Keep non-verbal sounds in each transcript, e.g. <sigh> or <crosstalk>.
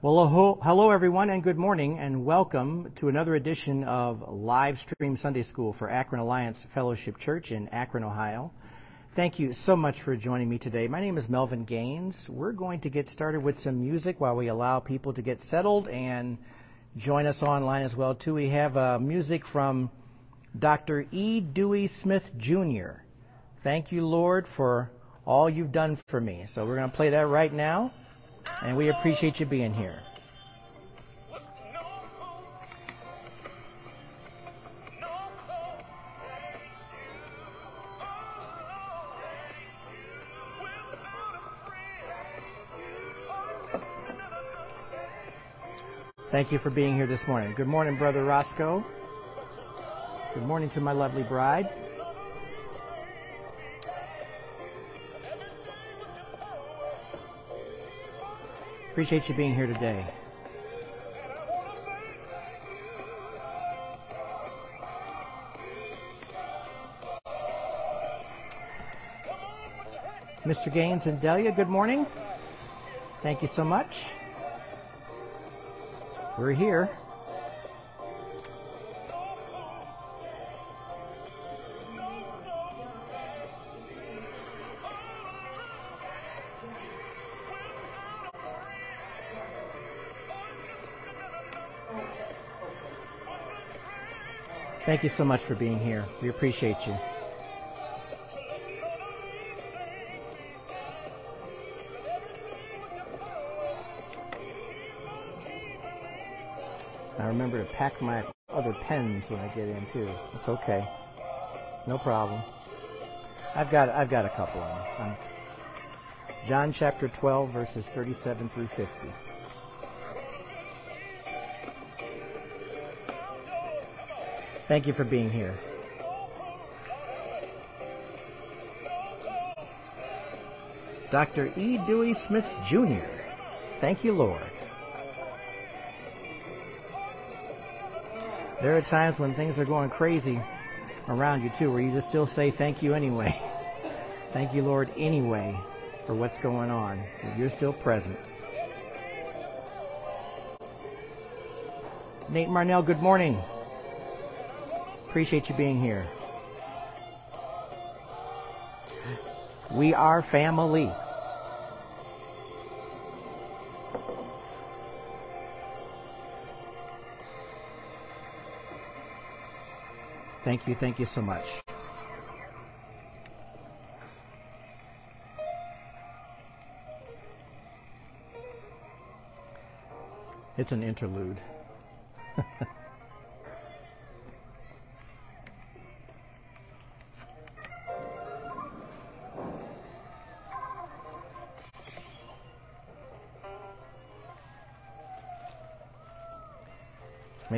Well, hello everyone, and good morning, and welcome to another edition of Live Stream Sunday School for Akron Alliance Fellowship Church in Akron, Ohio. Thank you so much for joining me today. My name is Melvin Gaines. We're going to get started with some music while we allow people to get settled and join us online as well too. We have uh, music from Dr. E. Dewey Smith Jr. Thank you, Lord, for all you've done for me. So we're going to play that right now. And we appreciate you being here. Thank you for being here this morning. Good morning, Brother Roscoe. Good morning to my lovely bride. Appreciate you being here today. Mr. Gaines and Delia, good morning. Thank you so much. We're here. Thank you so much for being here. We appreciate you. I remember to pack my other pens when I get in too. It's okay. No problem. I've got I've got a couple of them. John chapter 12 verses 37 through 50. Thank you for being here. Dr. E. Dewey Smith Jr. Thank you, Lord. There are times when things are going crazy around you, too, where you just still say thank you anyway. <laughs> Thank you, Lord, anyway, for what's going on. You're still present. Nate Marnell, good morning. Appreciate you being here. We are family. Thank you, thank you so much. It's an interlude. <laughs>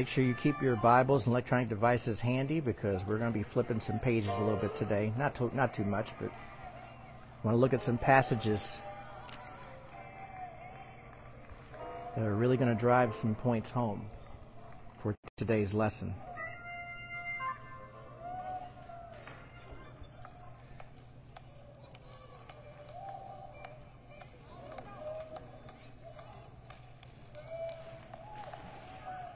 Make sure you keep your Bibles and electronic devices handy because we're going to be flipping some pages a little bit today. Not too, not too much, but I want to look at some passages that are really going to drive some points home for today's lesson.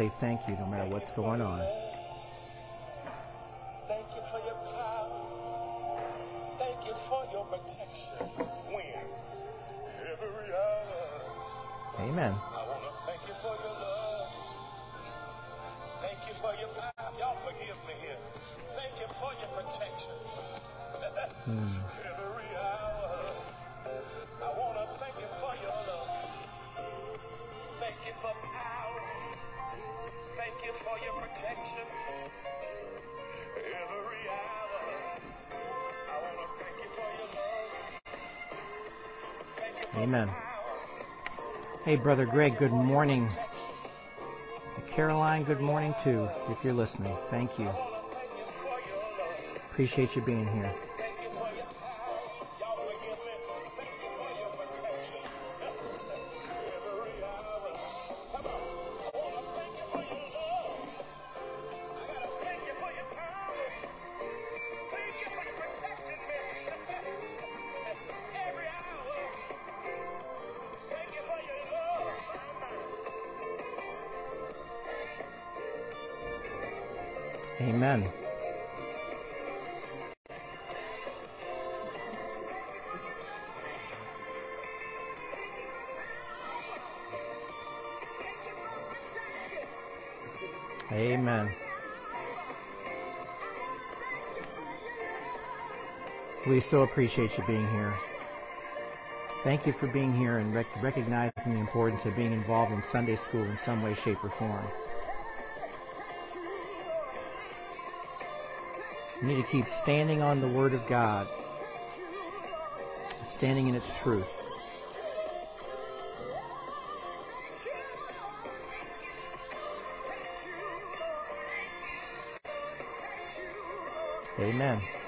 Say thank you no matter what's going on. Hey, Brother Greg, good morning. Caroline, good morning too, if you're listening. Thank you. Appreciate you being here. So appreciate you being here. Thank you for being here and rec- recognizing the importance of being involved in Sunday school in some way, shape, or form. We need to keep standing on the Word of God, standing in its truth. Amen. Amen.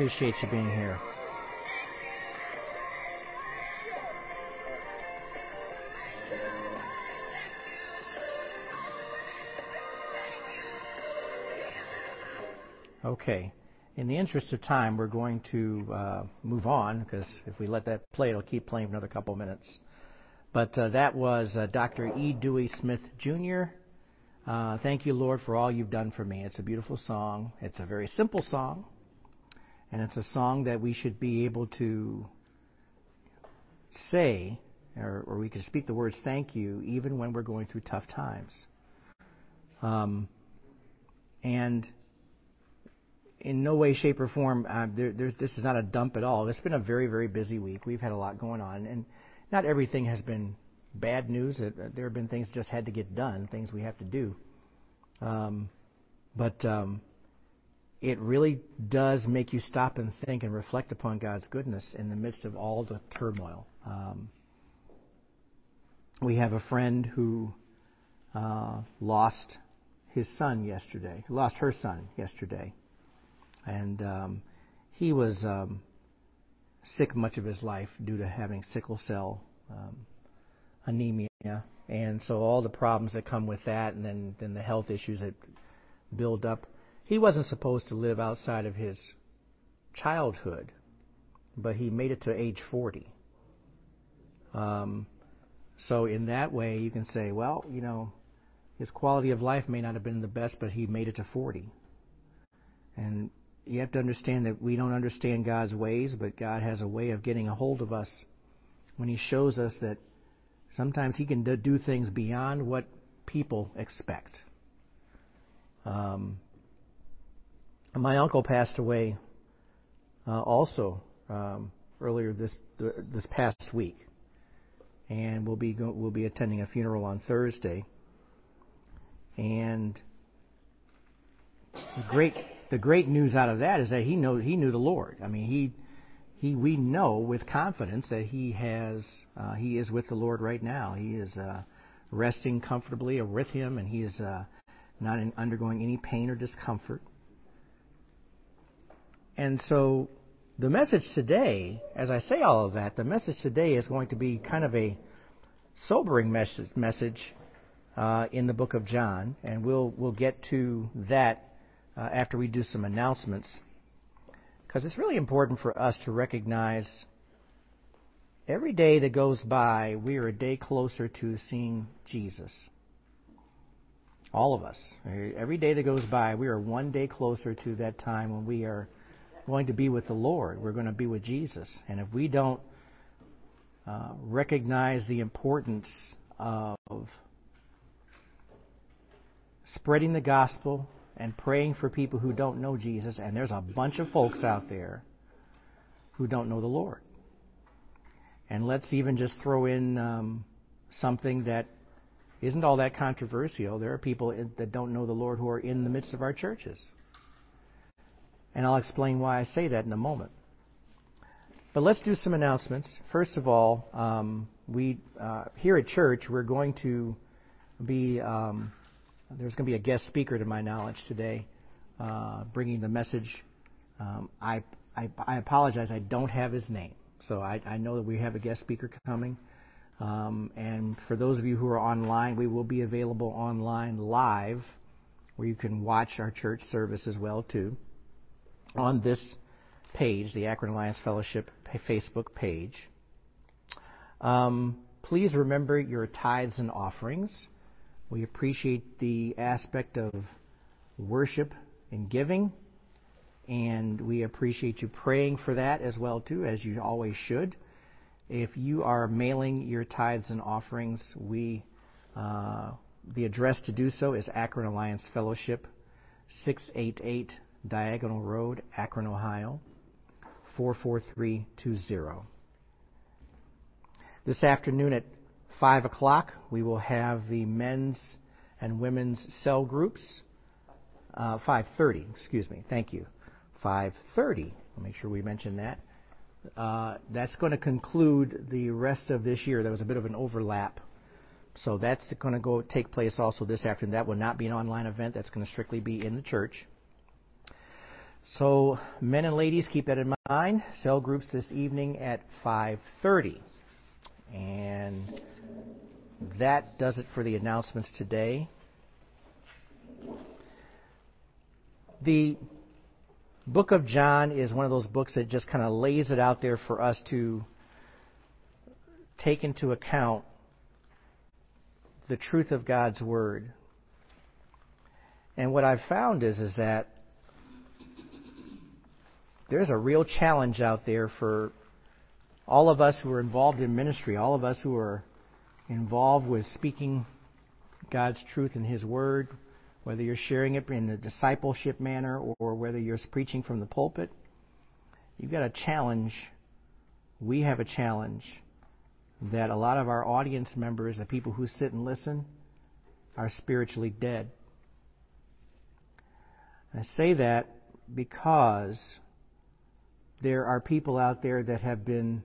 Appreciate you being here. Okay. In the interest of time, we're going to uh, move on because if we let that play, it'll keep playing for another couple of minutes. But uh, that was uh, Dr. E. Dewey Smith Jr. Uh, thank you, Lord, for all you've done for me. It's a beautiful song. It's a very simple song, and it's a song that we should be able to say, or, or we can speak the words thank you even when we're going through tough times. Um, and in no way, shape, or form, uh, there, this is not a dump at all. It's been a very, very busy week. We've had a lot going on, and not everything has been bad news. Uh, there have been things just had to get done, things we have to do. Um, but um, it really does make you stop and think and reflect upon God's goodness in the midst of all the turmoil. Um, we have a friend who uh, lost his son yesterday, lost her son yesterday and um, he was um, sick much of his life due to having sickle cell um, anemia, and so all the problems that come with that, and then then the health issues that build up. He wasn't supposed to live outside of his childhood, but he made it to age 40. Um, so in that way, you can say, well, you know, his quality of life may not have been the best, but he made it to 40. And you have to understand that we don't understand God's ways, but God has a way of getting a hold of us when He shows us that sometimes He can do things beyond what people expect. Um, my uncle passed away uh, also um, earlier this this past week, and we'll be go, we'll be attending a funeral on Thursday. And the great the great news out of that is that he know he knew the Lord. I mean, he he we know with confidence that he has uh, he is with the Lord right now. He is uh, resting comfortably with Him, and he is uh, not in, undergoing any pain or discomfort. And so, the message today, as I say all of that, the message today is going to be kind of a sobering message, message uh, in the book of John, and we'll we'll get to that uh, after we do some announcements. Because it's really important for us to recognize every day that goes by, we are a day closer to seeing Jesus. All of us. Every day that goes by, we are one day closer to that time when we are going to be with the Lord. We're going to be with Jesus. And if we don't uh, recognize the importance of spreading the gospel, and praying for people who don't know Jesus, and there's a bunch of folks out there who don't know the Lord. And let's even just throw in um, something that isn't all that controversial. There are people that don't know the Lord who are in the midst of our churches. And I'll explain why I say that in a moment. But let's do some announcements. First of all, um, we uh, here at church we're going to be um, there's going to be a guest speaker to my knowledge today, uh, bringing the message. Um, I, I, I apologize, I don't have his name, so I, I know that we have a guest speaker coming. Um, and for those of you who are online, we will be available online live, where you can watch our church service as well too, on this page, the Akron Alliance Fellowship Facebook page. Um, please remember your tithes and offerings. We appreciate the aspect of worship and giving, and we appreciate you praying for that as well too, as you always should. If you are mailing your tithes and offerings, we uh, the address to do so is Akron Alliance Fellowship, 688 Diagonal Road, Akron, Ohio, 44320. This afternoon at 5 o'clock, we will have the men's and women's cell groups. Uh, 5.30, excuse me, thank you. 5.30, I'll make sure we mention that. Uh, that's going to conclude the rest of this year. There was a bit of an overlap. So that's going to go take place also this afternoon. That will not be an online event. That's going to strictly be in the church. So men and ladies, keep that in mind. Cell groups this evening at 5:30. And that does it for the announcements today. The book of John is one of those books that just kind of lays it out there for us to take into account the truth of God's word. And what I've found is is that there's a real challenge out there for all of us who are involved in ministry, all of us who are involved with speaking God's truth in His Word, whether you're sharing it in a discipleship manner or whether you're preaching from the pulpit, you've got a challenge. We have a challenge that a lot of our audience members, the people who sit and listen, are spiritually dead. I say that because there are people out there that have been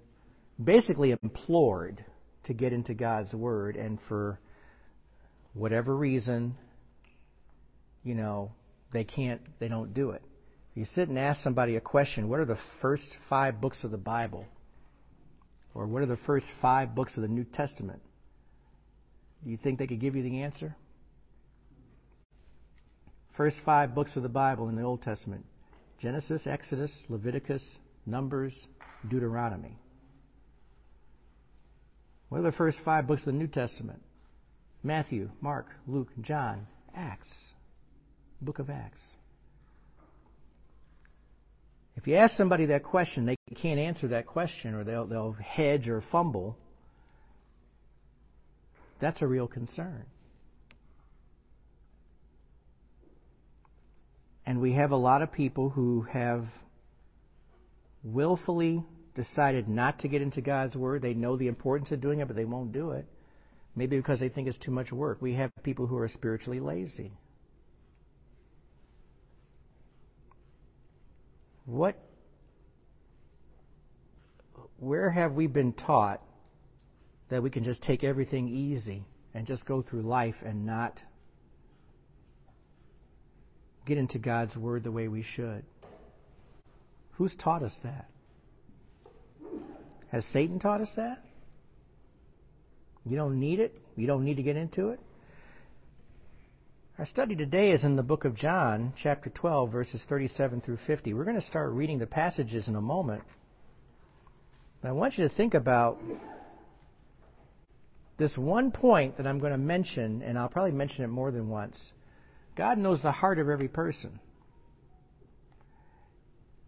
basically implored to get into God's Word, and for whatever reason, you know, they can't, they don't do it. You sit and ask somebody a question, what are the first five books of the Bible? Or what are the first five books of the New Testament? Do you think they could give you the answer? First five books of the Bible in the Old Testament Genesis, Exodus, Leviticus, Numbers, Deuteronomy. What are the first five books of the New Testament? Matthew, Mark, Luke, John, Acts book of Acts. If you ask somebody that question, they can't answer that question, or they'll, they'll hedge or fumble. That's a real concern. And we have a lot of people who have willfully decided not to get into God's Word. They know the importance of doing it, but they won't do it. Maybe because they think it's too much work. We have people who are spiritually lazy. What, where have we been taught that we can just take everything easy and just go through life and not get into God's Word the way we should? Who's taught us that? Has Satan taught us that? You don't need it. You don't need to get into it. Our study today is in the book of John, chapter 12, verses 37 through 50. We're going to start reading the passages in a moment. But I want you to think about this one point that I'm going to mention, and I'll probably mention it more than once. God knows the heart of every person.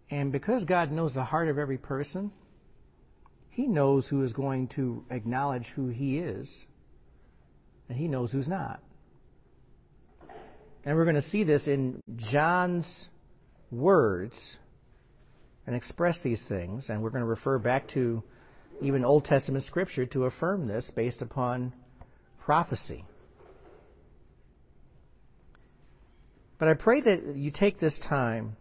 And because God knows the heart of every person, He knows who is going to acknowledge who He is, and He knows who's not. And we're going to see this in John's words and express these things, and we're going to refer back to even Old Testament scripture to affirm this based upon prophecy. But I pray that you take this time,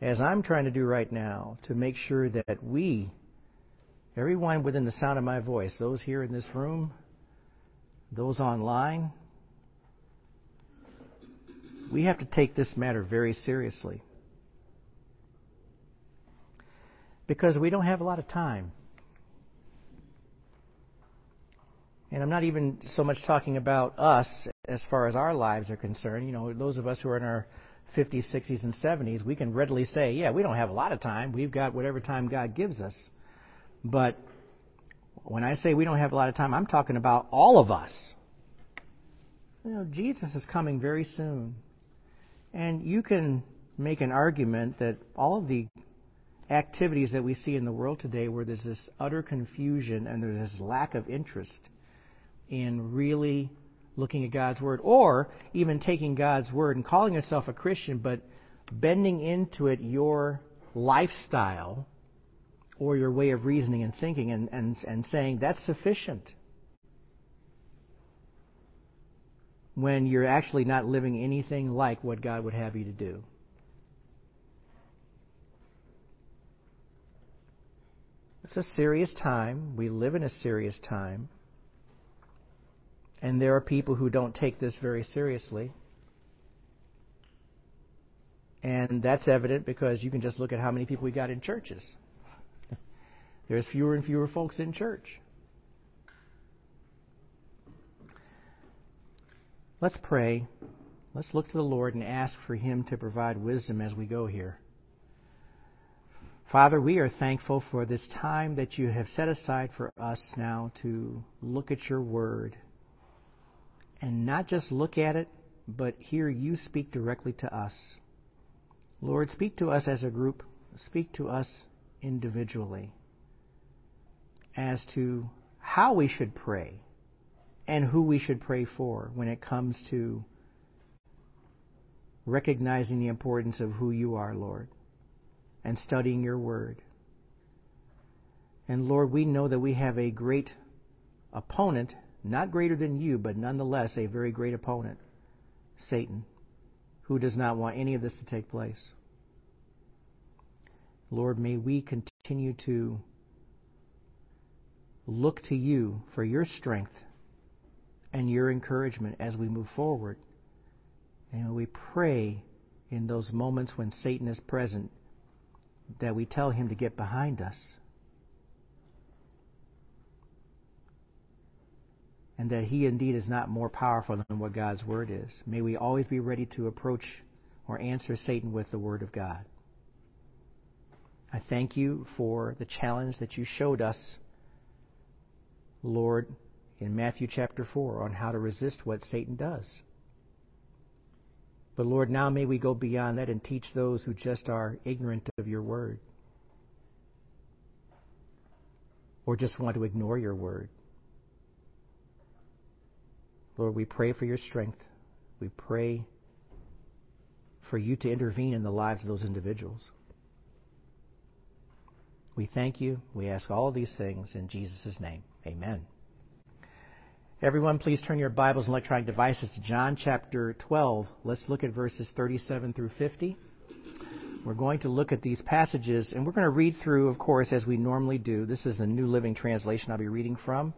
as I'm trying to do right now, to make sure that we, everyone within the sound of my voice, those here in this room, those online, we have to take this matter very seriously. Because we don't have a lot of time. And I'm not even so much talking about us as far as our lives are concerned. You know, those of us who are in our 50s, 60s, and 70s, we can readily say, yeah, we don't have a lot of time. We've got whatever time God gives us. But when I say we don't have a lot of time, I'm talking about all of us. You know, Jesus is coming very soon. And you can make an argument that all of the activities that we see in the world today where there's this utter confusion and there's this lack of interest in really looking at God's Word, or even taking God's Word and calling yourself a Christian, but bending into it your lifestyle or your way of reasoning and thinking and, and, and saying that's sufficient. When you're actually not living anything like what God would have you to do. It's a serious time. We live in a serious time. And there are people who don't take this very seriously. And that's evident because you can just look at how many people we got in churches. There's fewer and fewer folks in church. Let's pray. Let's look to the Lord and ask for Him to provide wisdom as we go here. Father, we are thankful for this time that you have set aside for us now to look at your word and not just look at it, but hear you speak directly to us. Lord, speak to us as a group, speak to us individually as to how we should pray and who we should pray for when it comes to recognizing the importance of who you are, Lord, and studying your word. And Lord, we know that we have a great opponent not greater than you, but nonetheless a very great opponent, Satan, who does not want any of this to take place. Lord, may we continue to look to you for your strength and your encouragement as we move forward. And we pray in those moments when Satan is present that we tell him to get behind us and that He indeed is not more powerful than what God's Word is. May we always be ready to approach or answer Satan with the Word of God. I thank you for the challenge that you showed us, Lord, in Matthew chapter 4 on how to resist what Satan does. But Lord, now may we go beyond that and teach those who just are ignorant of your word or just want to ignore your word. Lord, we pray for your strength. We pray for you to intervene in the lives of those individuals. We thank you. We ask all of these things in Jesus' name. Amen. Everyone, please turn your Bibles and electronic devices to John chapter 12. Let's look at verses 37 through 50. We're going to look at these passages, and we're going to read through, of course, as we normally do. This is the New Living Translation I'll be reading from.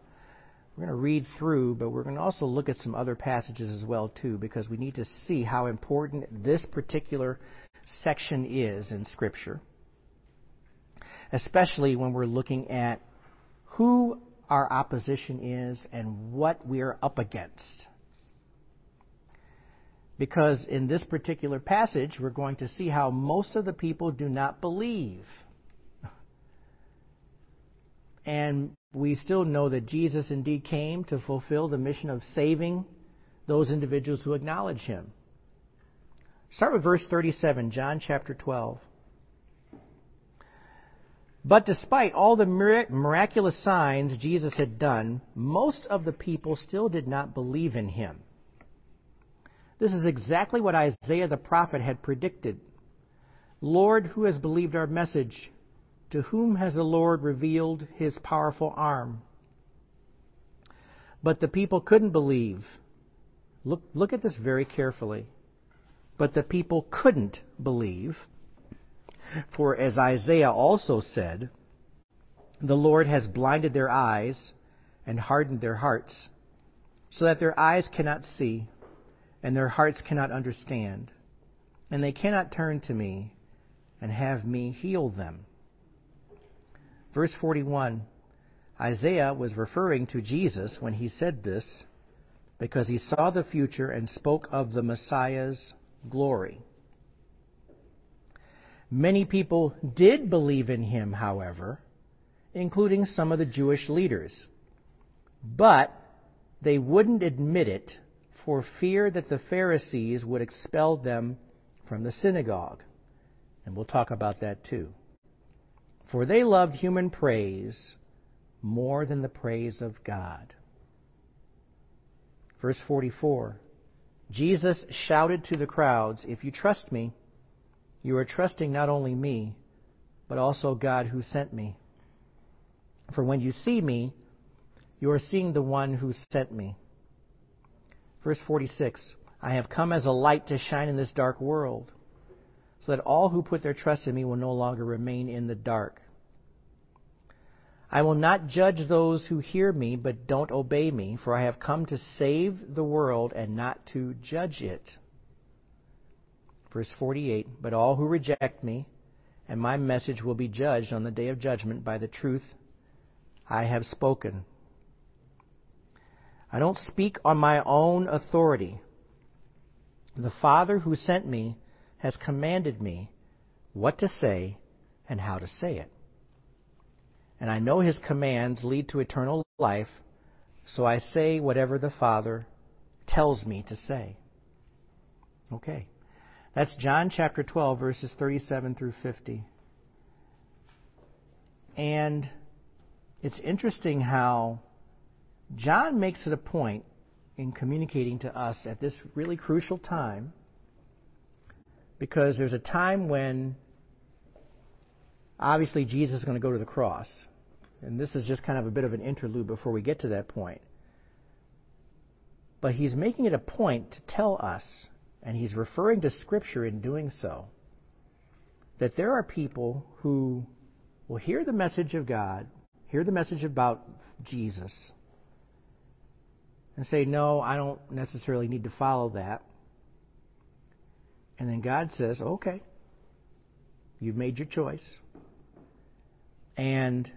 We're going to read through, but we're going to also look at some other passages as well too, because we need to see how important this particular section is in Scripture, especially when we're looking at who our opposition is and what we are up against. Because in this particular passage, we're going to see how most of the people do not believe. And we still know that Jesus indeed came to fulfill the mission of saving those individuals who acknowledge him. Start with verse 37, John chapter 12. But despite all the miraculous signs Jesus had done, most of the people still did not believe in him. This is exactly what Isaiah the prophet had predicted Lord, who has believed our message? To whom has the Lord revealed his powerful arm? But the people couldn't believe. Look, look at this very carefully. But the people couldn't believe. For as Isaiah also said, the Lord has blinded their eyes and hardened their hearts, so that their eyes cannot see and their hearts cannot understand, and they cannot turn to me and have me heal them. Verse 41 Isaiah was referring to Jesus when he said this because he saw the future and spoke of the Messiah's glory. Many people did believe in him, however, including some of the Jewish leaders. But they wouldn't admit it for fear that the Pharisees would expel them from the synagogue. And we'll talk about that too. For they loved human praise more than the praise of God. Verse 44 Jesus shouted to the crowds, If you trust me, you are trusting not only me, but also God who sent me. For when you see me, you are seeing the one who sent me. Verse 46 I have come as a light to shine in this dark world, so that all who put their trust in me will no longer remain in the dark. I will not judge those who hear me but don't obey me, for I have come to save the world and not to judge it. Verse 48 But all who reject me and my message will be judged on the day of judgment by the truth I have spoken. I don't speak on my own authority. The Father who sent me has commanded me what to say and how to say it. And I know his commands lead to eternal life, so I say whatever the Father tells me to say. Okay. That's John chapter 12, verses 37 through 50. And it's interesting how John makes it a point in communicating to us at this really crucial time because there's a time when obviously Jesus is going to go to the cross. And this is just kind of a bit of an interlude before we get to that point. But he's making it a point to tell us, and he's referring to Scripture in doing so, that there are people who will hear the message of God, hear the message about Jesus, and say, No, I don't necessarily need to follow that. And then God says, Okay, you've made your choice. And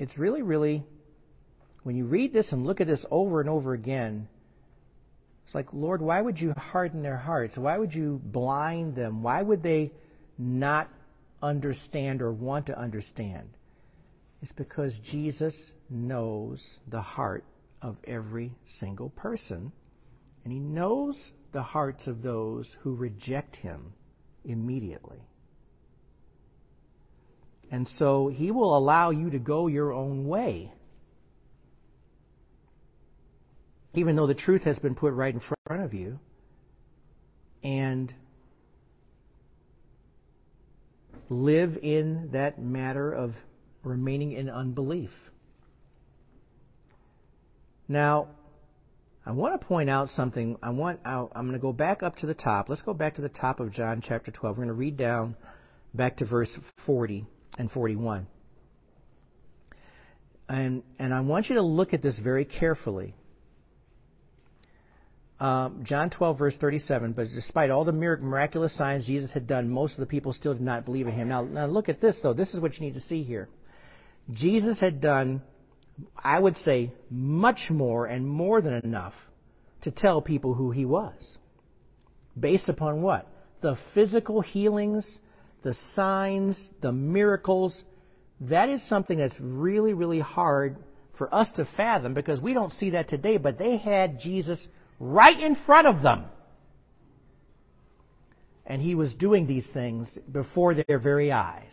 it's really, really, when you read this and look at this over and over again, it's like, Lord, why would you harden their hearts? Why would you blind them? Why would they not understand or want to understand? It's because Jesus knows the heart of every single person, and He knows the hearts of those who reject Him immediately. And so He will allow you to go your own way. Even though the truth has been put right in front of you. And live in that matter of remaining in unbelief. Now, I want to point out something. I want I'm going to go back up to the top. Let's go back to the top of John chapter 12. We're going to read down back to verse 40 and 41. And, and I want you to look at this very carefully. Um, John 12, verse 37. But despite all the miraculous signs Jesus had done, most of the people still did not believe in him. Now, now look at this, though. This is what you need to see here. Jesus had done, I would say, much more and more than enough to tell people who he was. Based upon what? The physical healings the signs, the miracles, that is something that's really, really hard for us to fathom because we don't see that today, but they had Jesus right in front of them. And he was doing these things before their very eyes,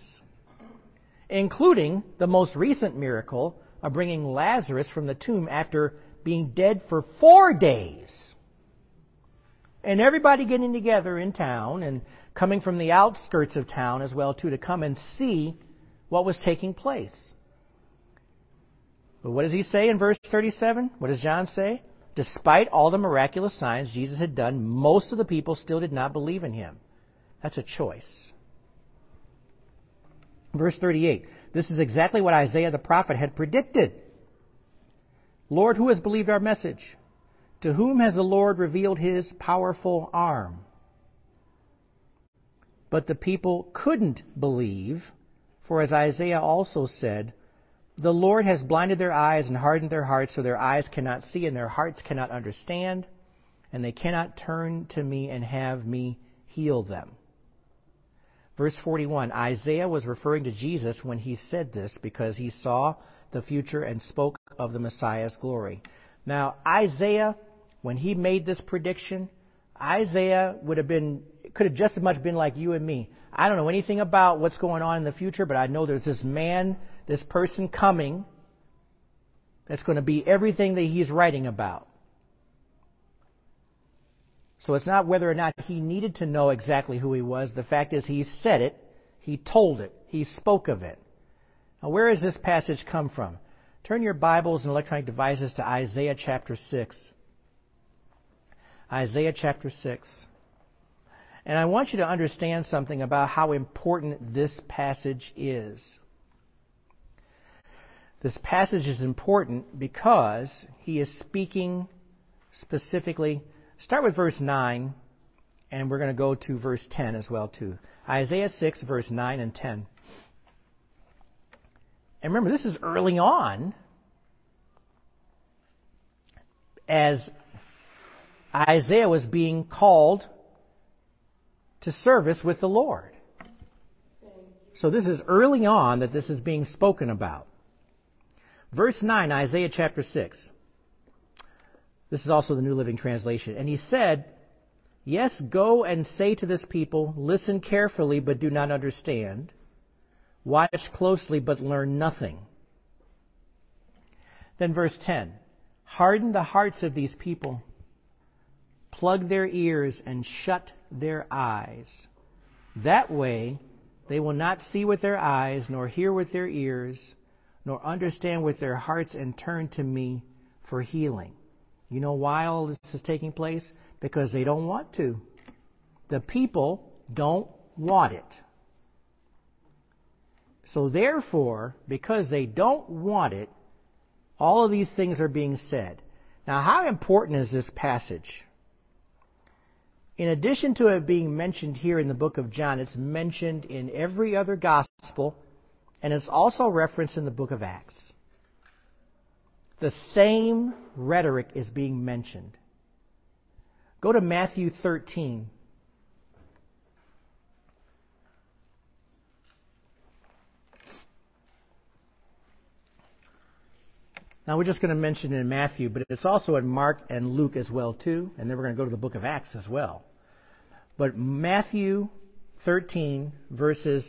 including the most recent miracle of bringing Lazarus from the tomb after being dead for four days. And everybody getting together in town and coming from the outskirts of town as well too to come and see what was taking place. But what does he say in verse 37? What does John say? Despite all the miraculous signs Jesus had done, most of the people still did not believe in him. That's a choice. Verse 38. This is exactly what Isaiah the prophet had predicted. Lord, who has believed our message? To whom has the Lord revealed his powerful arm? But the people couldn't believe, for as Isaiah also said, the Lord has blinded their eyes and hardened their hearts so their eyes cannot see and their hearts cannot understand, and they cannot turn to me and have me heal them. Verse 41 Isaiah was referring to Jesus when he said this because he saw the future and spoke of the Messiah's glory. Now, Isaiah, when he made this prediction, Isaiah would have been, could have just as much been like you and me. I don't know anything about what's going on in the future, but I know there's this man, this person coming that's going to be everything that he's writing about. So it's not whether or not he needed to know exactly who he was. The fact is, he said it, he told it, he spoke of it. Now, where does this passage come from? Turn your Bibles and electronic devices to Isaiah chapter 6. Isaiah chapter 6. And I want you to understand something about how important this passage is. This passage is important because he is speaking specifically. Start with verse 9, and we're going to go to verse 10 as well, too. Isaiah 6, verse 9 and 10. And remember, this is early on as Isaiah was being called to service with the Lord. So this is early on that this is being spoken about. Verse 9, Isaiah chapter 6. This is also the New Living Translation. And he said, Yes, go and say to this people, listen carefully, but do not understand. Watch closely, but learn nothing. Then verse 10 Harden the hearts of these people, plug their ears, and shut their eyes. That way, they will not see with their eyes, nor hear with their ears, nor understand with their hearts, and turn to me for healing. You know why all this is taking place? Because they don't want to. The people don't want it. So therefore, because they don't want it, all of these things are being said. Now, how important is this passage? In addition to it being mentioned here in the book of John, it's mentioned in every other gospel, and it's also referenced in the book of Acts. The same rhetoric is being mentioned. Go to Matthew 13. Now we're just going to mention it in Matthew, but it's also in Mark and Luke as well too, and then we're going to go to the book of Acts as well. But Matthew 13 verses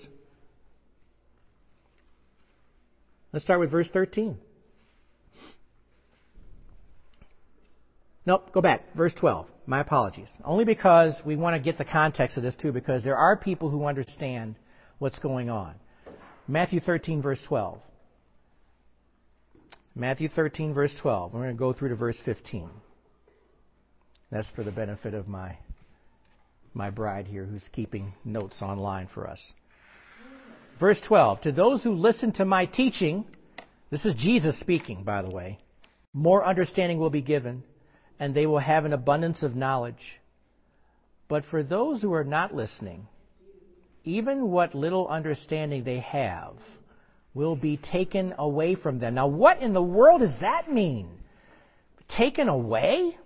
Let's start with verse 13. Nope, go back. Verse 12. My apologies. Only because we want to get the context of this too, because there are people who understand what's going on. Matthew 13, verse 12. Matthew 13, verse 12. We're going to go through to verse 15. That's for the benefit of my, my bride here who's keeping notes online for us. Verse 12. To those who listen to my teaching, this is Jesus speaking, by the way, more understanding will be given, and they will have an abundance of knowledge. But for those who are not listening, even what little understanding they have, will be taken away from them. Now, what in the world does that mean? Taken away?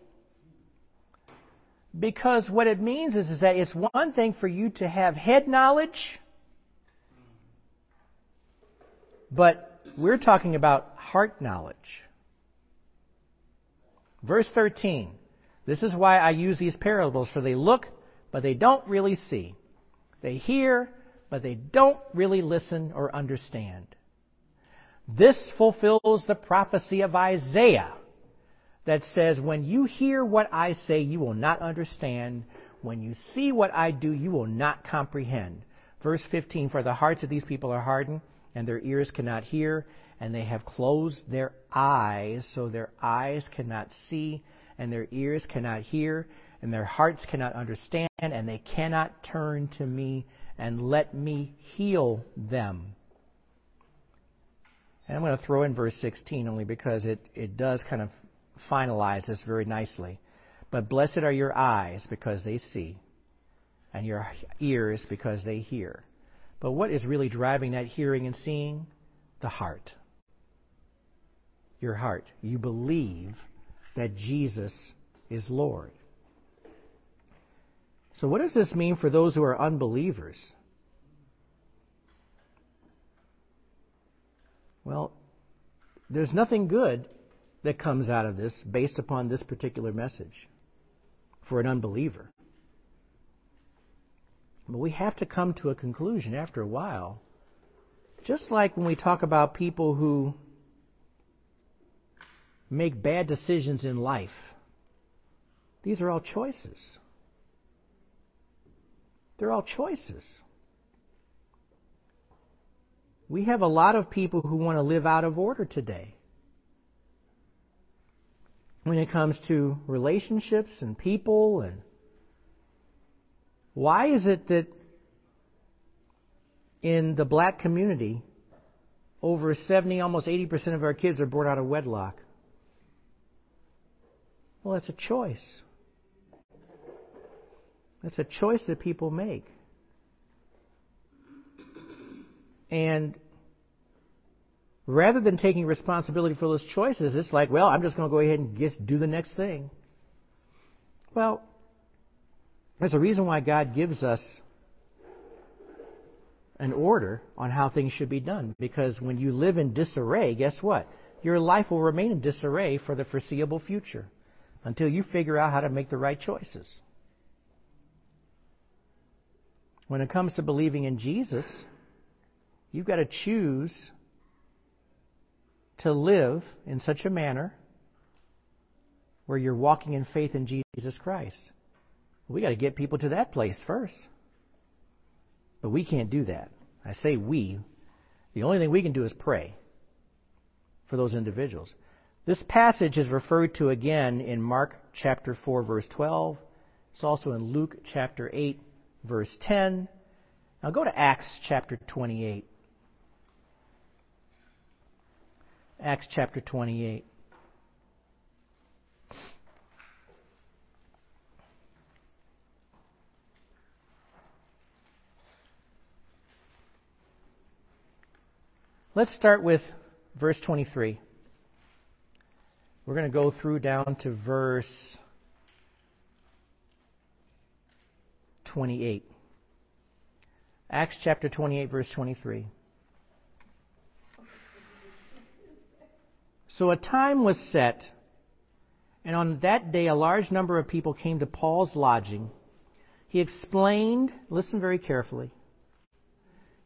Because what it means is, is that it's one thing for you to have head knowledge, but we're talking about heart knowledge. Verse 13. This is why I use these parables, for they look, but they don't really see. They hear, but they don't really listen or understand. This fulfills the prophecy of Isaiah that says, When you hear what I say, you will not understand. When you see what I do, you will not comprehend. Verse 15 For the hearts of these people are hardened, and their ears cannot hear, and they have closed their eyes, so their eyes cannot see, and their ears cannot hear, and their hearts cannot understand, and they cannot turn to me and let me heal them. And I'm going to throw in verse 16 only because it, it does kind of finalize this very nicely. But blessed are your eyes because they see, and your ears because they hear. But what is really driving that hearing and seeing? The heart. Your heart. You believe that Jesus is Lord. So, what does this mean for those who are unbelievers? Well, there's nothing good that comes out of this based upon this particular message for an unbeliever. But we have to come to a conclusion after a while. Just like when we talk about people who make bad decisions in life, these are all choices. They're all choices. We have a lot of people who want to live out of order today. When it comes to relationships and people and why is it that in the black community over 70 almost 80% of our kids are born out of wedlock? Well, that's a choice. that's a choice that people make. And rather than taking responsibility for those choices, it's like, well, I'm just going to go ahead and just do the next thing. Well, there's a reason why God gives us an order on how things should be done. Because when you live in disarray, guess what? Your life will remain in disarray for the foreseeable future until you figure out how to make the right choices. When it comes to believing in Jesus, You've got to choose to live in such a manner where you're walking in faith in Jesus Christ. We got to get people to that place first. But we can't do that. I say we. The only thing we can do is pray for those individuals. This passage is referred to again in Mark chapter 4 verse 12. It's also in Luke chapter 8 verse 10. Now go to Acts chapter 28. Acts chapter 28. Let's start with verse 23. We're going to go through down to verse 28. Acts chapter 28, verse 23. So a time was set, and on that day a large number of people came to Paul's lodging. He explained, listen very carefully,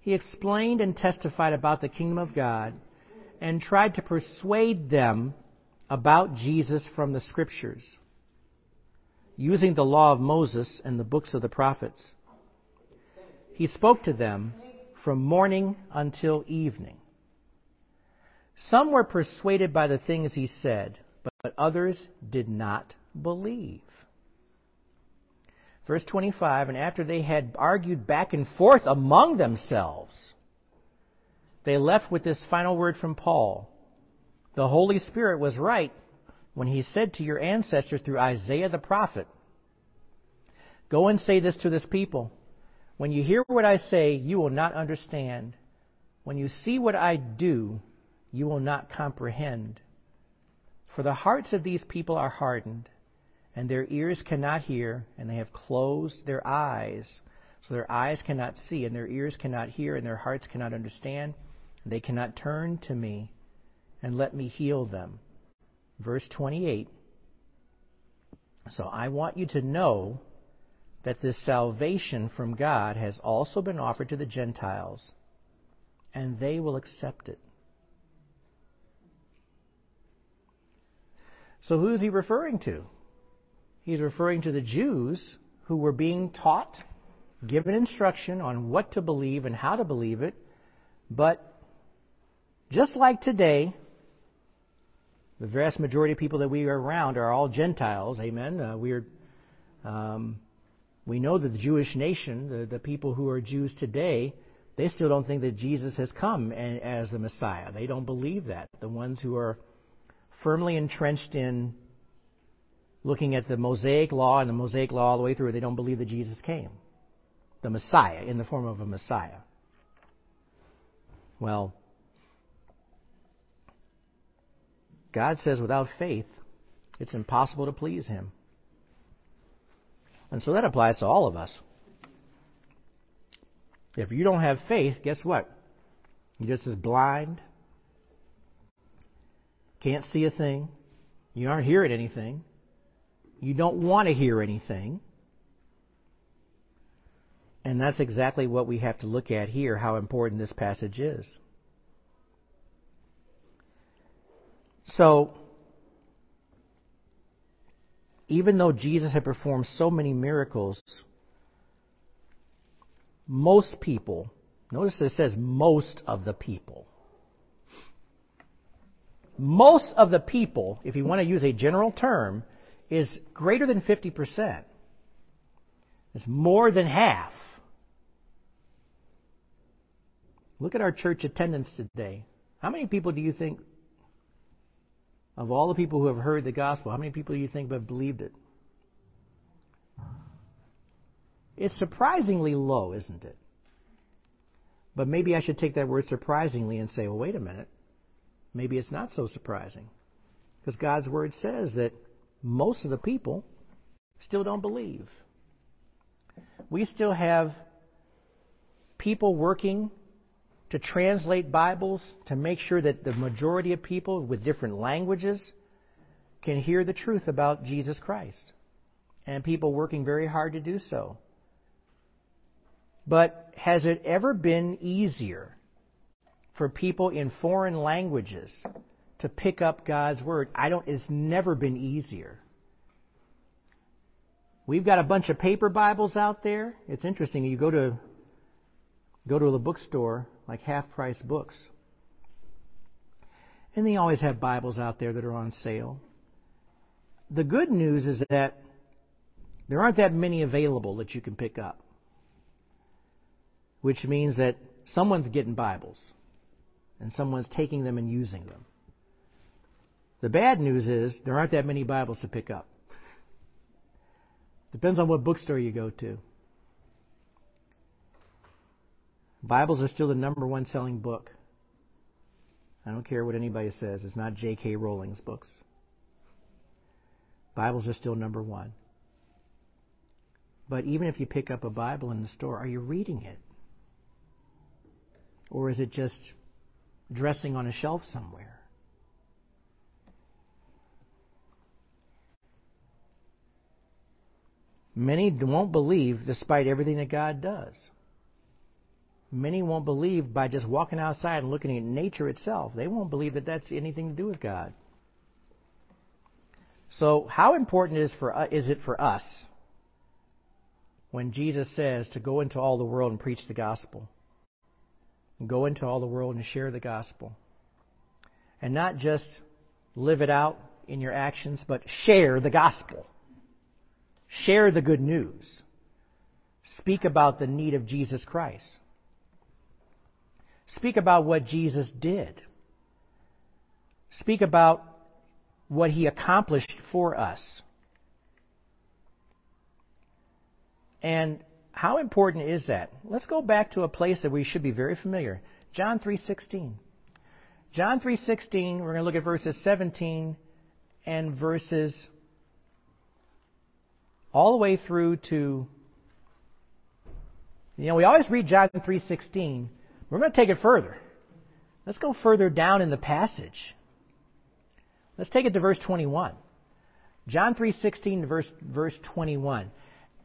he explained and testified about the kingdom of God and tried to persuade them about Jesus from the scriptures, using the law of Moses and the books of the prophets. He spoke to them from morning until evening. Some were persuaded by the things he said, but others did not believe. Verse 25, and after they had argued back and forth among themselves, they left with this final word from Paul. The Holy Spirit was right when he said to your ancestors through Isaiah the prophet, Go and say this to this people. When you hear what I say, you will not understand. When you see what I do, you will not comprehend. For the hearts of these people are hardened, and their ears cannot hear, and they have closed their eyes. So their eyes cannot see, and their ears cannot hear, and their hearts cannot understand. They cannot turn to me and let me heal them. Verse 28. So I want you to know that this salvation from God has also been offered to the Gentiles, and they will accept it. So who is he referring to? He's referring to the Jews who were being taught, given instruction on what to believe and how to believe it, but just like today, the vast majority of people that we are around are all Gentiles. Amen. Uh, we are, um, we know that the Jewish nation, the, the people who are Jews today, they still don't think that Jesus has come as the Messiah. They don't believe that. The ones who are firmly entrenched in looking at the Mosaic law and the Mosaic law all the way through, they don't believe that Jesus came. The Messiah, in the form of a Messiah. Well, God says without faith, it's impossible to please Him. And so that applies to all of us. If you don't have faith, guess what? You're just as blind, can't see a thing, you aren't hearing anything, you don't want to hear anything. And that's exactly what we have to look at here, how important this passage is. So, even though Jesus had performed so many miracles, most people, notice it says most of the people. Most of the people, if you want to use a general term, is greater than 50%. It's more than half. Look at our church attendance today. How many people do you think of all the people who have heard the gospel, how many people do you think have believed it? It's surprisingly low, isn't it? But maybe I should take that word surprisingly and say, well, wait a minute. Maybe it's not so surprising. Because God's word says that most of the people still don't believe. We still have people working to translate Bibles to make sure that the majority of people with different languages can hear the truth about Jesus Christ. And people working very hard to do so. But has it ever been easier for people in foreign languages to pick up God's Word? I don't, it's never been easier. We've got a bunch of paper Bibles out there. It's interesting. You go to go to the bookstore like half price books. And they always have Bibles out there that are on sale. The good news is that there aren't that many available that you can pick up, which means that someone's getting Bibles and someone's taking them and using them. The bad news is there aren't that many Bibles to pick up. Depends on what bookstore you go to. Bibles are still the number one selling book. I don't care what anybody says. It's not J.K. Rowling's books. Bibles are still number one. But even if you pick up a Bible in the store, are you reading it? Or is it just dressing on a shelf somewhere? Many won't believe despite everything that God does. Many won't believe by just walking outside and looking at nature itself. They won't believe that that's anything to do with God. So, how important is, for, uh, is it for us when Jesus says to go into all the world and preach the gospel? And go into all the world and share the gospel. And not just live it out in your actions, but share the gospel. Share the good news. Speak about the need of Jesus Christ. Speak about what Jesus did. Speak about what he accomplished for us. And how important is that? Let's go back to a place that we should be very familiar. John 3:16. John 3:16, we're going to look at verses 17 and verses all the way through to you know, we always read John 3:16 we're going to take it further. Let's go further down in the passage. Let's take it to verse 21. John 3:16 verse verse 21.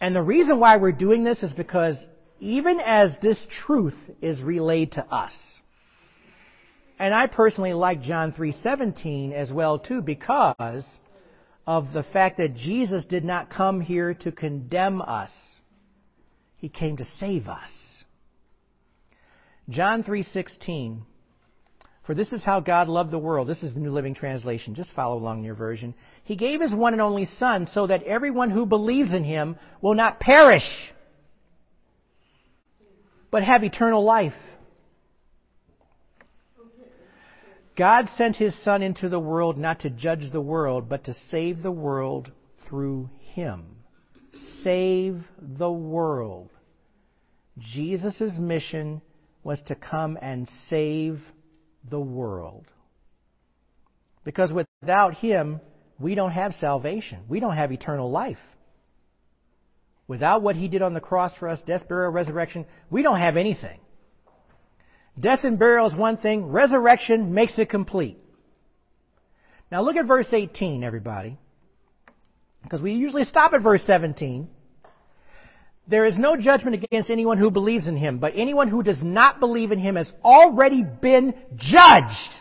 And the reason why we're doing this is because even as this truth is relayed to us, and I personally like John 3:17 as well too because of the fact that Jesus did not come here to condemn us. He came to save us. John 3:16 For this is how God loved the world. This is the New Living Translation. Just follow along in your version. He gave his one and only son so that everyone who believes in him will not perish but have eternal life. God sent his Son into the world not to judge the world, but to save the world through him. Save the world. Jesus' mission was to come and save the world. Because without him, we don't have salvation. We don't have eternal life. Without what he did on the cross for us, death, burial, resurrection, we don't have anything. Death and burial is one thing, resurrection makes it complete. Now look at verse 18, everybody. Because we usually stop at verse 17. There is no judgment against anyone who believes in him, but anyone who does not believe in him has already been judged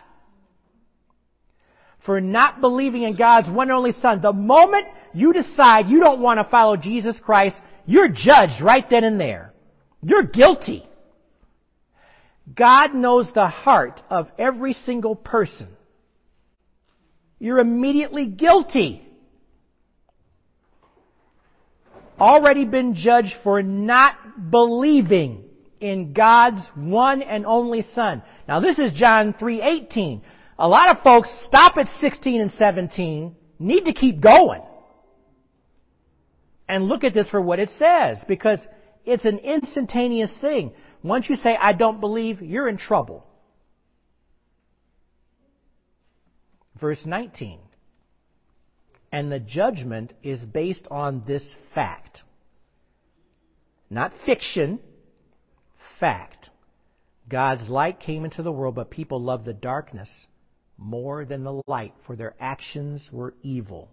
for not believing in God's one and only Son. The moment you decide you don't want to follow Jesus Christ, you're judged right then and there. You're guilty. God knows the heart of every single person. You're immediately guilty. Already been judged for not believing in God's one and only Son. Now this is John 3:18. A lot of folks stop at 16 and 17, need to keep going. And look at this for what it says, because it's an instantaneous thing. Once you say, I don't believe, you're in trouble. Verse 19. And the judgment is based on this fact. Not fiction, fact. God's light came into the world, but people loved the darkness more than the light, for their actions were evil.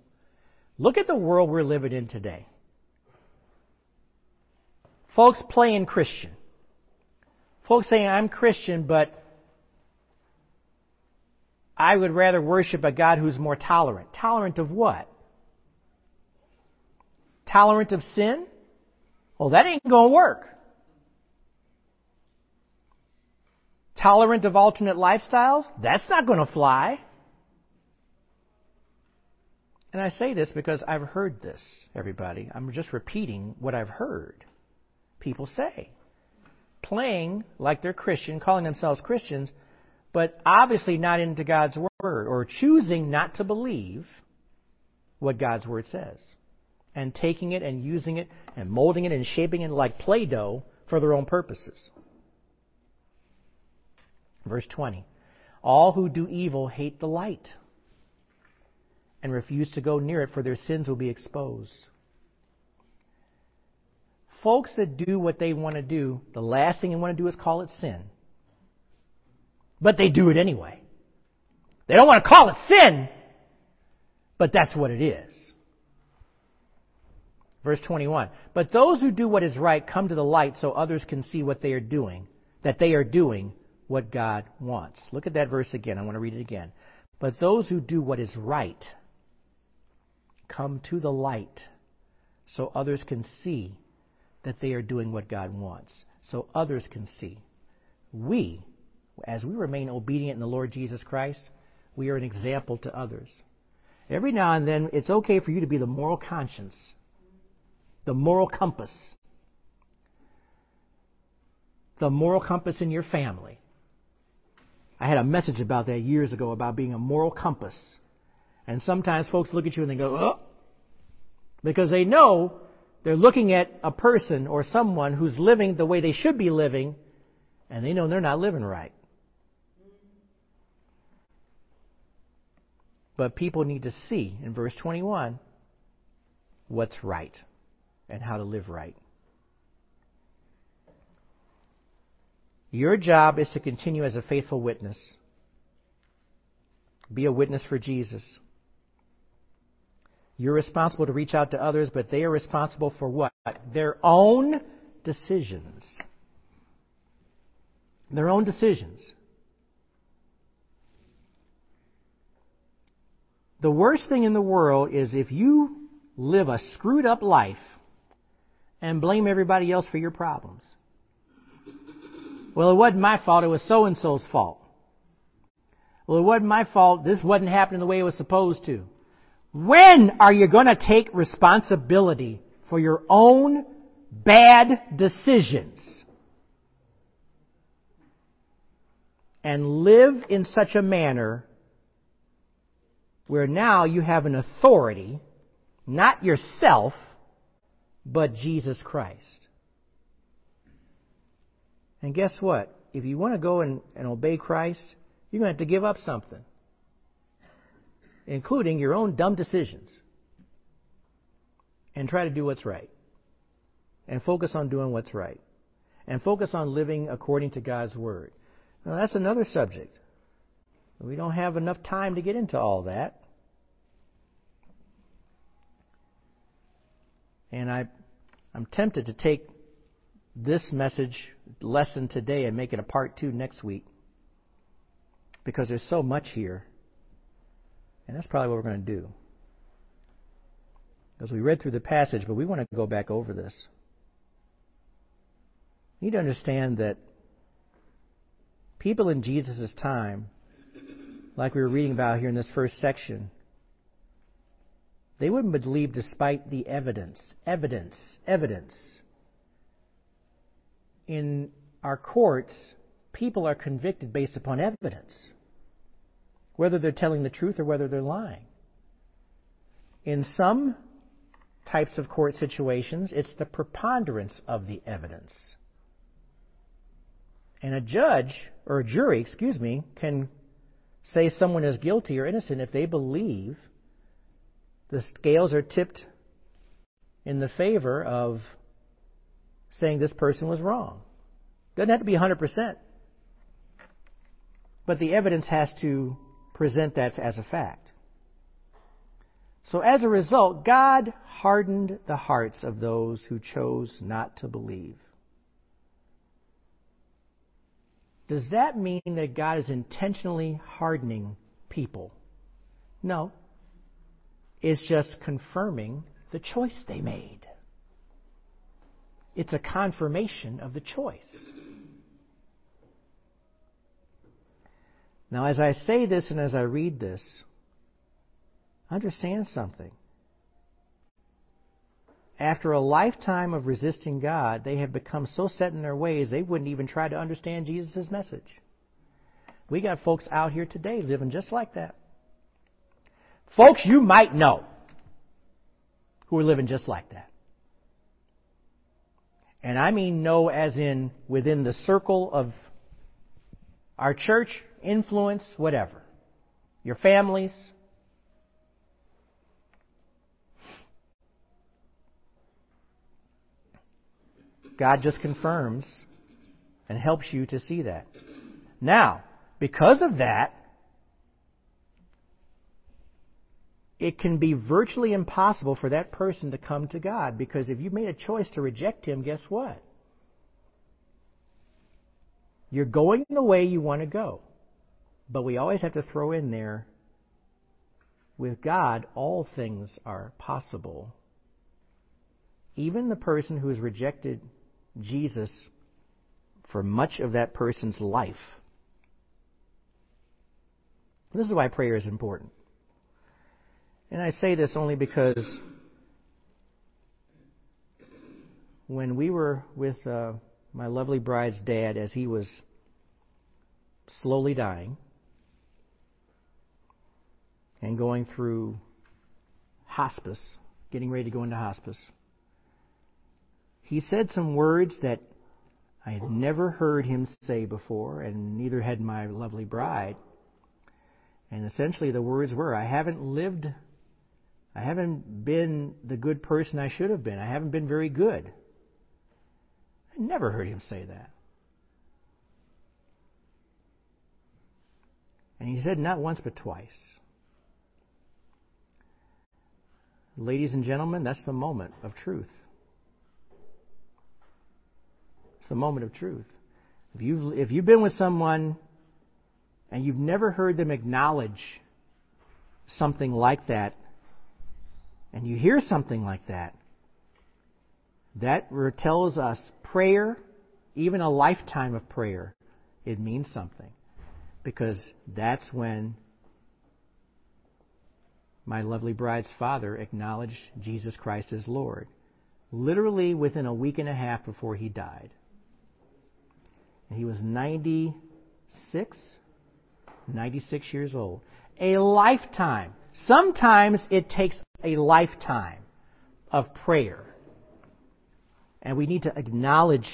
Look at the world we're living in today. Folks playing Christian. Folks saying, I'm Christian, but I would rather worship a God who's more tolerant. Tolerant of what? Tolerant of sin? Well, that ain't going to work. Tolerant of alternate lifestyles? That's not going to fly. And I say this because I've heard this, everybody. I'm just repeating what I've heard people say playing like they're Christian, calling themselves Christians, but obviously not into God's Word or choosing not to believe what God's Word says. And taking it and using it and molding it and shaping it like Play Doh for their own purposes. Verse 20 All who do evil hate the light and refuse to go near it, for their sins will be exposed folks that do what they want to do, the last thing they want to do is call it sin. But they do it anyway. They don't want to call it sin, but that's what it is. Verse 21. But those who do what is right come to the light so others can see what they are doing, that they are doing what God wants. Look at that verse again. I want to read it again. But those who do what is right come to the light so others can see that they are doing what God wants so others can see. We, as we remain obedient in the Lord Jesus Christ, we are an example to others. Every now and then, it's okay for you to be the moral conscience, the moral compass, the moral compass in your family. I had a message about that years ago about being a moral compass. And sometimes folks look at you and they go, oh, because they know they're looking at a person or someone who's living the way they should be living, and they know they're not living right. But people need to see in verse 21 what's right and how to live right. Your job is to continue as a faithful witness. Be a witness for Jesus. You're responsible to reach out to others, but they are responsible for what? Their own decisions. Their own decisions. The worst thing in the world is if you live a screwed up life and blame everybody else for your problems. Well, it wasn't my fault, it was so and so's fault. Well, it wasn't my fault, this wasn't happening the way it was supposed to. When are you going to take responsibility for your own bad decisions? And live in such a manner where now you have an authority, not yourself, but Jesus Christ. And guess what? If you want to go and, and obey Christ, you're going to have to give up something, including your own dumb decisions, and try to do what's right. And focus on doing what's right. And focus on living according to God's Word. Now, that's another subject. We don't have enough time to get into all that. And I, I'm tempted to take this message lesson today and make it a part two next week because there's so much here. And that's probably what we're going to do. Because we read through the passage, but we want to go back over this. You need to understand that people in Jesus' time, like we were reading about here in this first section, they wouldn't believe despite the evidence. Evidence. Evidence. In our courts, people are convicted based upon evidence, whether they're telling the truth or whether they're lying. In some types of court situations, it's the preponderance of the evidence. And a judge, or a jury, excuse me, can say someone is guilty or innocent if they believe the scales are tipped in the favor of saying this person was wrong. Doesn't have to be 100%. But the evidence has to present that as a fact. So as a result, God hardened the hearts of those who chose not to believe. Does that mean that God is intentionally hardening people? No. It's just confirming the choice they made. It's a confirmation of the choice. Now, as I say this and as I read this, understand something. After a lifetime of resisting God, they have become so set in their ways they wouldn't even try to understand Jesus' message. We got folks out here today living just like that. Folks you might know who are living just like that. And I mean know as in within the circle of our church, influence, whatever. Your families. God just confirms and helps you to see that. Now, because of that, it can be virtually impossible for that person to come to God because if you made a choice to reject Him, guess what? You're going the way you want to go. But we always have to throw in there with God, all things are possible. Even the person who has rejected Jesus for much of that person's life. This is why prayer is important. And I say this only because when we were with uh, my lovely bride's dad as he was slowly dying and going through hospice, getting ready to go into hospice, he said some words that I had never heard him say before, and neither had my lovely bride. And essentially, the words were I haven't lived I haven't been the good person I should have been. I haven't been very good. I never heard him say that. And he said not once but twice. Ladies and gentlemen, that's the moment of truth. It's the moment of truth. If you've, if you've been with someone and you've never heard them acknowledge something like that, and you hear something like that, that tells us prayer, even a lifetime of prayer, it means something. Because that's when my lovely bride's father acknowledged Jesus Christ as Lord. Literally within a week and a half before he died. He was 96, 96 years old. A lifetime. Sometimes it takes a lifetime of prayer. And we need to acknowledge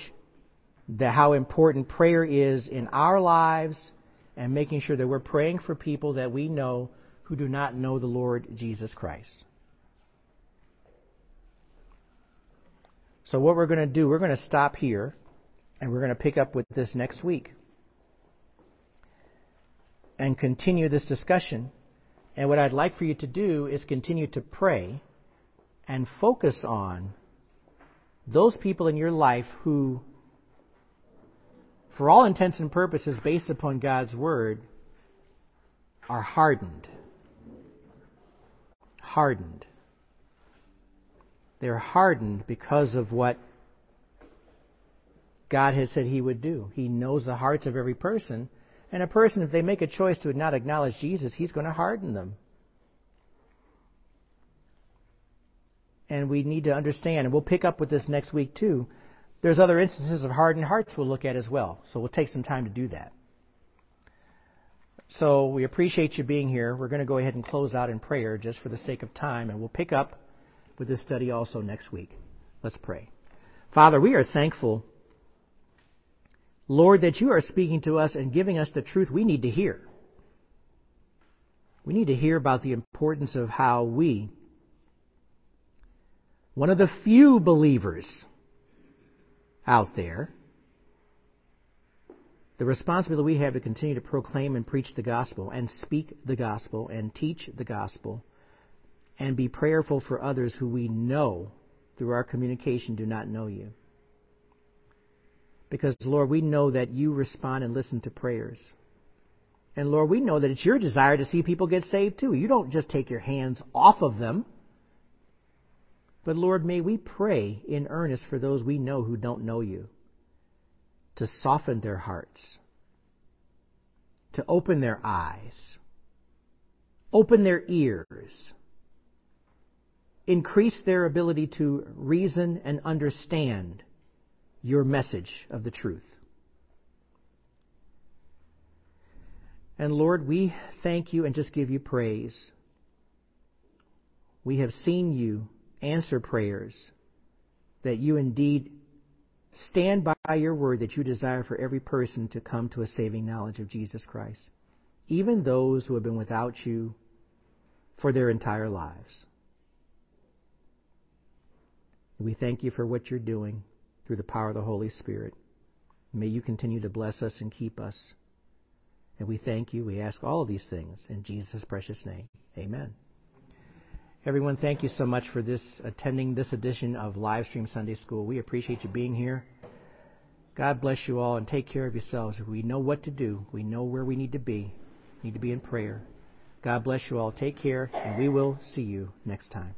the, how important prayer is in our lives and making sure that we're praying for people that we know who do not know the Lord Jesus Christ. So, what we're going to do, we're going to stop here and we're going to pick up with this next week and continue this discussion. And what I'd like for you to do is continue to pray and focus on those people in your life who, for all intents and purposes, based upon God's Word, are hardened. Hardened. They're hardened because of what God has said He would do. He knows the hearts of every person. And a person, if they make a choice to not acknowledge Jesus, He's going to harden them. And we need to understand, and we'll pick up with this next week too. There's other instances of hardened hearts we'll look at as well. So we'll take some time to do that. So we appreciate you being here. We're going to go ahead and close out in prayer just for the sake of time, and we'll pick up with this study also next week. Let's pray. Father, we are thankful Lord, that you are speaking to us and giving us the truth we need to hear. We need to hear about the importance of how we, one of the few believers out there, the responsibility we have to continue to proclaim and preach the gospel and speak the gospel and teach the gospel and be prayerful for others who we know through our communication do not know you. Because, Lord, we know that you respond and listen to prayers. And, Lord, we know that it's your desire to see people get saved too. You don't just take your hands off of them. But, Lord, may we pray in earnest for those we know who don't know you to soften their hearts, to open their eyes, open their ears, increase their ability to reason and understand your message of the truth. And Lord, we thank you and just give you praise. We have seen you answer prayers, that you indeed stand by your word that you desire for every person to come to a saving knowledge of Jesus Christ, even those who have been without you for their entire lives. We thank you for what you're doing through the power of the Holy Spirit. May you continue to bless us and keep us. And we thank you. We ask all of these things in Jesus' precious name. Amen. Everyone, thank you so much for this attending this edition of Livestream Sunday School. We appreciate you being here. God bless you all and take care of yourselves. We know what to do. We know where we need to be. We need to be in prayer. God bless you all. Take care, and we will see you next time.